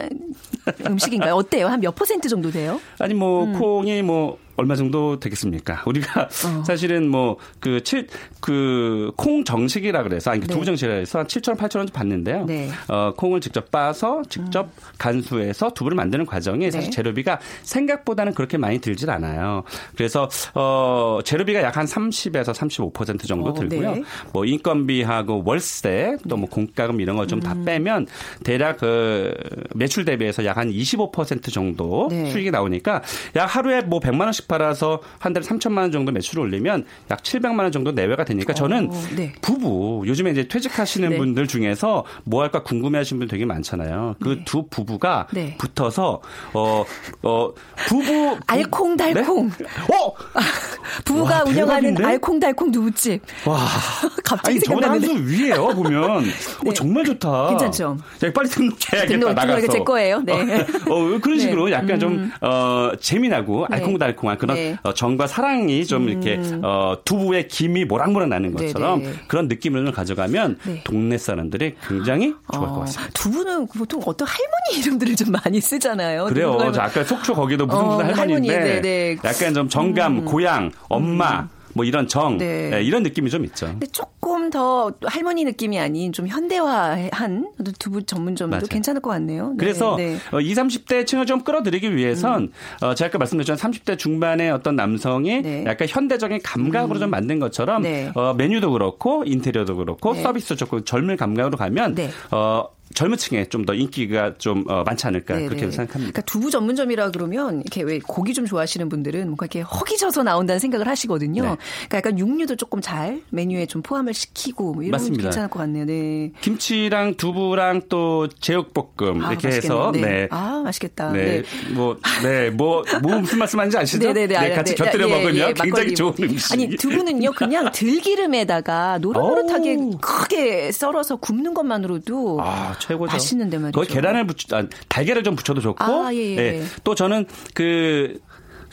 [SPEAKER 1] 음식인가요? 어때요? 한 몇 퍼센트 정도 돼요?
[SPEAKER 4] 아니 뭐
[SPEAKER 1] 음.
[SPEAKER 4] 콩이 뭐 얼마 정도 되겠습니까? 우리가
[SPEAKER 1] 어. [LAUGHS]
[SPEAKER 4] 사실은 뭐 그 칠 그 콩 정식이라 그래서 아니 그
[SPEAKER 1] 네.
[SPEAKER 4] 두부 정식이라 해서 한 7천 원, 8천 원 받는데요.
[SPEAKER 1] 네. 음.
[SPEAKER 4] 어 콩을 직접 빻아서 직접 간수해서 두부를 만드는 과정이 사실
[SPEAKER 1] 네.
[SPEAKER 4] 재료비가 생각보다는 그렇게 많이 들질 않아요. 그래서 어 재료비가 약 한 30에서 35% 정도
[SPEAKER 1] 어,
[SPEAKER 4] 들고요.
[SPEAKER 1] 네.
[SPEAKER 4] 뭐 인건비하고 월세 또 뭐 공과금 이런 걸좀다
[SPEAKER 1] 음.
[SPEAKER 4] 빼면 대략 그 매출 대비해서 약 한 25% 정도
[SPEAKER 1] 네.
[SPEAKER 4] 수익이 나오니까 약 하루에 뭐 100만 원씩 팔아서 한 달에 3천만 원 정도 매출을 올리면 약 700만 원 정도 내외가 되니까 저는
[SPEAKER 1] 어, 네.
[SPEAKER 4] 부부 요즘에 이제 퇴직하시는
[SPEAKER 1] 네.
[SPEAKER 4] 분들 중에서 뭐 할까 궁금해하시는 분 되게 많잖아요. 그두 부부가
[SPEAKER 1] 네.
[SPEAKER 4] 붙어서 어어 부부
[SPEAKER 1] 알콩달콩.
[SPEAKER 4] 네? 어 [LAUGHS]
[SPEAKER 1] 부부가
[SPEAKER 4] 와,
[SPEAKER 1] 운영하는
[SPEAKER 4] 대박인데?
[SPEAKER 1] 알콩달콩 두부집.
[SPEAKER 4] 와. [LAUGHS]
[SPEAKER 1] 갑자기 생각나는데.
[SPEAKER 4] 수 위에요 보면. [LAUGHS]
[SPEAKER 1] 네.
[SPEAKER 4] 어, 정말 좋다.
[SPEAKER 1] 괜찮죠?
[SPEAKER 4] 야, 빨리 등록해야겠다
[SPEAKER 1] 등록,
[SPEAKER 4] 나가서.
[SPEAKER 1] 등록이 제 거예요. 네.
[SPEAKER 4] 어, 어, 그런
[SPEAKER 1] 네.
[SPEAKER 4] 식으로 약간 좀 어, 재미나고
[SPEAKER 1] 네.
[SPEAKER 4] 알콩달콩한 그런
[SPEAKER 1] 네. 음.
[SPEAKER 4] 어, 정과 사랑이 좀 이렇게 어, 두부의 김이 모락모락 나는
[SPEAKER 1] 네,
[SPEAKER 4] 것처럼
[SPEAKER 1] 네.
[SPEAKER 4] 그런 느낌을 가져가면
[SPEAKER 1] 네.
[SPEAKER 4] 동네 사람들이 굉장히 것
[SPEAKER 1] 어,
[SPEAKER 4] 같습니다.
[SPEAKER 1] 두부는 보통 어떤 할머니 이름들을 좀 많이 쓰잖아요.
[SPEAKER 4] 그래요. 아까 속초 거기도 무슨
[SPEAKER 1] 어,
[SPEAKER 4] 무슨 할머니인데
[SPEAKER 1] 할머니, 네, 네.
[SPEAKER 4] 약간 좀 정감, 고향, 엄마 뭐 이런 정
[SPEAKER 1] 네.
[SPEAKER 4] 예, 이런 느낌이 좀 있죠.
[SPEAKER 1] 근데 조금 더 할머니 느낌이 아닌 좀 현대화한 두부 전문점도
[SPEAKER 4] 맞아요.
[SPEAKER 1] 괜찮을 것 같네요. 네,
[SPEAKER 4] 그래서
[SPEAKER 1] 네.
[SPEAKER 4] 어, 20, 30대 층을 좀 끌어들이기 위해선 어, 제가 아까 말씀드렸지만 30대 중반의 어떤 남성이
[SPEAKER 1] 네.
[SPEAKER 4] 약간 현대적인 감각으로 좀 만든 것처럼
[SPEAKER 1] 네.
[SPEAKER 4] 어, 메뉴도 그렇고 인테리어도 그렇고
[SPEAKER 1] 네.
[SPEAKER 4] 서비스도 좋고 젊은 감각으로 가면
[SPEAKER 1] 네.
[SPEAKER 4] 어, 젊은 층에 좀 더 인기가 좀 어, 많지 않을까
[SPEAKER 1] 네,
[SPEAKER 4] 그렇게
[SPEAKER 1] 네.
[SPEAKER 4] 생각합니다.
[SPEAKER 1] 그러니까 두부 전문점이라 그러면 이렇게 왜 고기 좀 좋아하시는 분들은 뭔가 이렇게 허기져서 나온다는 생각을 하시거든요.
[SPEAKER 4] 네.
[SPEAKER 1] 그러니까 약간 육류도 조금 잘 메뉴에 좀 포함을 시키고 뭐 이런
[SPEAKER 4] 맞습니다.
[SPEAKER 1] 괜찮을 것 같네요. 네.
[SPEAKER 4] 김치랑 두부랑 또 제육볶음
[SPEAKER 1] 아,
[SPEAKER 4] 이렇게
[SPEAKER 1] 맛있겠네요.
[SPEAKER 4] 해서
[SPEAKER 1] 네.
[SPEAKER 4] 네.
[SPEAKER 1] 아, 맛있겠다.
[SPEAKER 4] 네,
[SPEAKER 1] 네.
[SPEAKER 4] 뭐, 네, 뭐, 뭐 무슨 말씀하는지 아시죠?
[SPEAKER 1] 네네네. 알-
[SPEAKER 4] 같이
[SPEAKER 1] 네.
[SPEAKER 4] 곁들여
[SPEAKER 1] 예,
[SPEAKER 4] 먹으면
[SPEAKER 1] 예,
[SPEAKER 4] 굉장히. 좋은 음식.
[SPEAKER 1] 아니 두부는요 그냥 [LAUGHS] 들기름에다가 노릇노릇하게. 크게 썰어서 굽는 것만으로도
[SPEAKER 4] 아, 최고죠.
[SPEAKER 1] 맛있는데 말이죠.
[SPEAKER 4] 거기 계란을 붙여, 아, 달걀을 좀 붙여도 좋고.
[SPEAKER 1] 아, 예, 예.
[SPEAKER 4] 또 저는 그,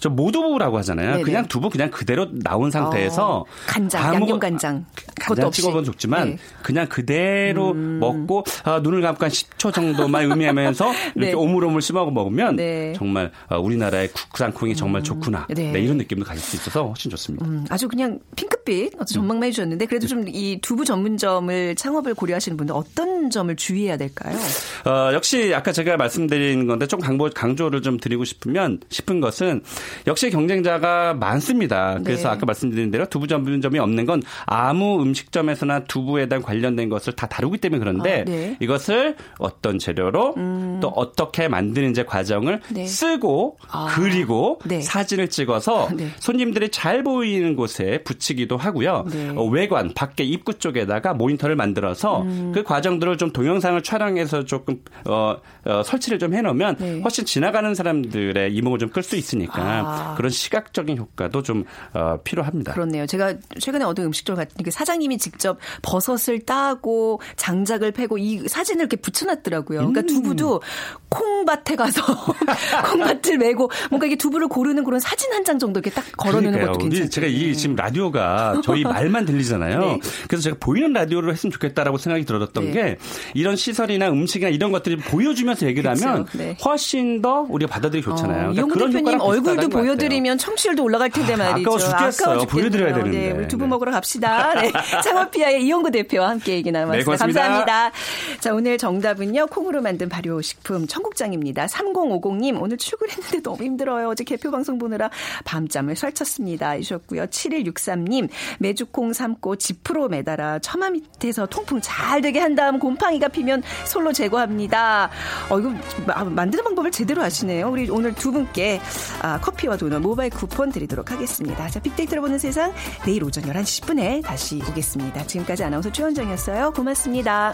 [SPEAKER 4] 저 모두부라고 하잖아요.
[SPEAKER 1] 네네.
[SPEAKER 4] 그냥 두부 그냥 그대로 나온 상태에서
[SPEAKER 1] 어, 간장,
[SPEAKER 4] 아무거-
[SPEAKER 1] 양념 간장
[SPEAKER 4] 간장. 찍어보면 좋지만
[SPEAKER 1] 네.
[SPEAKER 4] 그냥 그대로 먹고 아, 눈을 감고 한 10초 정도만 의미하면서 [LAUGHS] 이렇게
[SPEAKER 1] 네.
[SPEAKER 4] 오물오물 씹어 먹으면
[SPEAKER 1] 네.
[SPEAKER 4] 정말 아, 우리나라의 국산콩이 정말 좋구나.
[SPEAKER 1] 네.
[SPEAKER 4] 네, 이런 느낌도 가질 수 있어서 훨씬 좋습니다.
[SPEAKER 1] 음, 아주 그냥 핑크빛 어떤 전망만 해주셨는데 그래도 좀 이 두부 전문점을 창업을 고려하시는 분들 어떤 점을 주의해야 될까요?
[SPEAKER 4] 어, 역시 아까 제가 말씀드린 건데 좀 강조, 강조를 좀 드리고 싶으면 싶은 것은 역시 경쟁자가 많습니다. 그래서
[SPEAKER 1] 네.
[SPEAKER 4] 아까 말씀드린 대로 두부 전문점이 없는 건 아무 음식점에서나 두부에 대한 관련된 것을 다 다루기 때문에 그런데
[SPEAKER 1] 아, 네.
[SPEAKER 4] 이것을 어떤 재료로 또 어떻게 만드는지 과정을
[SPEAKER 1] 네.
[SPEAKER 4] 쓰고
[SPEAKER 1] 아,
[SPEAKER 4] 그리고
[SPEAKER 1] 네.
[SPEAKER 4] 사진을 찍어서 [LAUGHS]
[SPEAKER 1] 네.
[SPEAKER 4] 손님들이 잘 보이는 곳에 붙이기도 하고요.
[SPEAKER 1] 네.
[SPEAKER 4] 어, 외관 밖에 입구 쪽에다가 모니터를 만들어서
[SPEAKER 1] 음.
[SPEAKER 4] 그 과정들을 좀 동영상을 촬영해서 조금 어, 어, 설치를 좀 해놓으면
[SPEAKER 1] 네.
[SPEAKER 4] 훨씬 지나가는 사람들의 이목을 좀 끌 수 있으니까
[SPEAKER 1] 아.
[SPEAKER 4] 그런 시각적인 효과도 좀 어, 필요합니다.
[SPEAKER 1] 그렇네요. 제가 최근에 어떤 음식점 갔더니 그 사장님이 직접 버섯을 따고 장작을 패고 이 사진을 이렇게 붙여놨더라고요. 그러니까
[SPEAKER 4] 음.
[SPEAKER 1] 두부도 콩밭에 가서 [LAUGHS] 콩밭을 메고 뭔가 이게 두부를 고르는 그런 사진 한 장 정도 이렇게 딱 걸어놓는
[SPEAKER 4] 그러니까요.
[SPEAKER 1] 것도 괜찮아요.
[SPEAKER 4] 제가 이 지금 라디오가 저희 [LAUGHS] 말만 들리잖아요.
[SPEAKER 1] 네.
[SPEAKER 4] 그래서 제가 보이는 라디오를 했으면 좋겠다라고 생각이 들었던
[SPEAKER 1] 네.
[SPEAKER 4] 게 이런 시설이나 음식이나 이런 것들이 보여주면서 얘기를
[SPEAKER 1] 그쵸.
[SPEAKER 4] 하면
[SPEAKER 1] 네.
[SPEAKER 4] 훨씬 더 우리가 받아들이기 좋잖아요. 그러니까
[SPEAKER 1] 이용
[SPEAKER 4] 그런
[SPEAKER 1] 대표님
[SPEAKER 4] 효과랑
[SPEAKER 1] 얼굴도 보여드리면 청취율도 올라갈 텐데
[SPEAKER 4] 아,
[SPEAKER 1] 말이죠.
[SPEAKER 4] 아까워 죽겠어요. 보여드려야 되는데.
[SPEAKER 1] 네, 우리 두부
[SPEAKER 4] 네.
[SPEAKER 1] 먹으러 갑시다. 네. [LAUGHS] 창업피아의 이용구 대표와 함께 얘기 나눠봤습니다.
[SPEAKER 4] 네.
[SPEAKER 1] 감사합니다. 자, 오늘 정답은요. 콩으로 만든 발효식품 청국장입니다. 3050님 오늘 출근했는데 너무 힘들어요. 어제 개표 방송 보느라 밤잠을 설쳤습니다. 주셨고요. 7163님 메주콩 삶고 지프로 매달아 처마 밑에서 통풍 잘 되게 한 다음 곰팡이가 피면 솔로 제거합니다. 어, 이거 마- 만드는 방법을 제대로 아시네요. 우리 오늘 두 분께 아, 커피와 도넛 모바일 쿠폰 드리도록 하겠습니다. 자, 빅데이터로 보는 세상 내일 오전 11시 10분에 다시 오겠습니다. 지금까지 아나운서 최원정이었어요. 고맙습니다.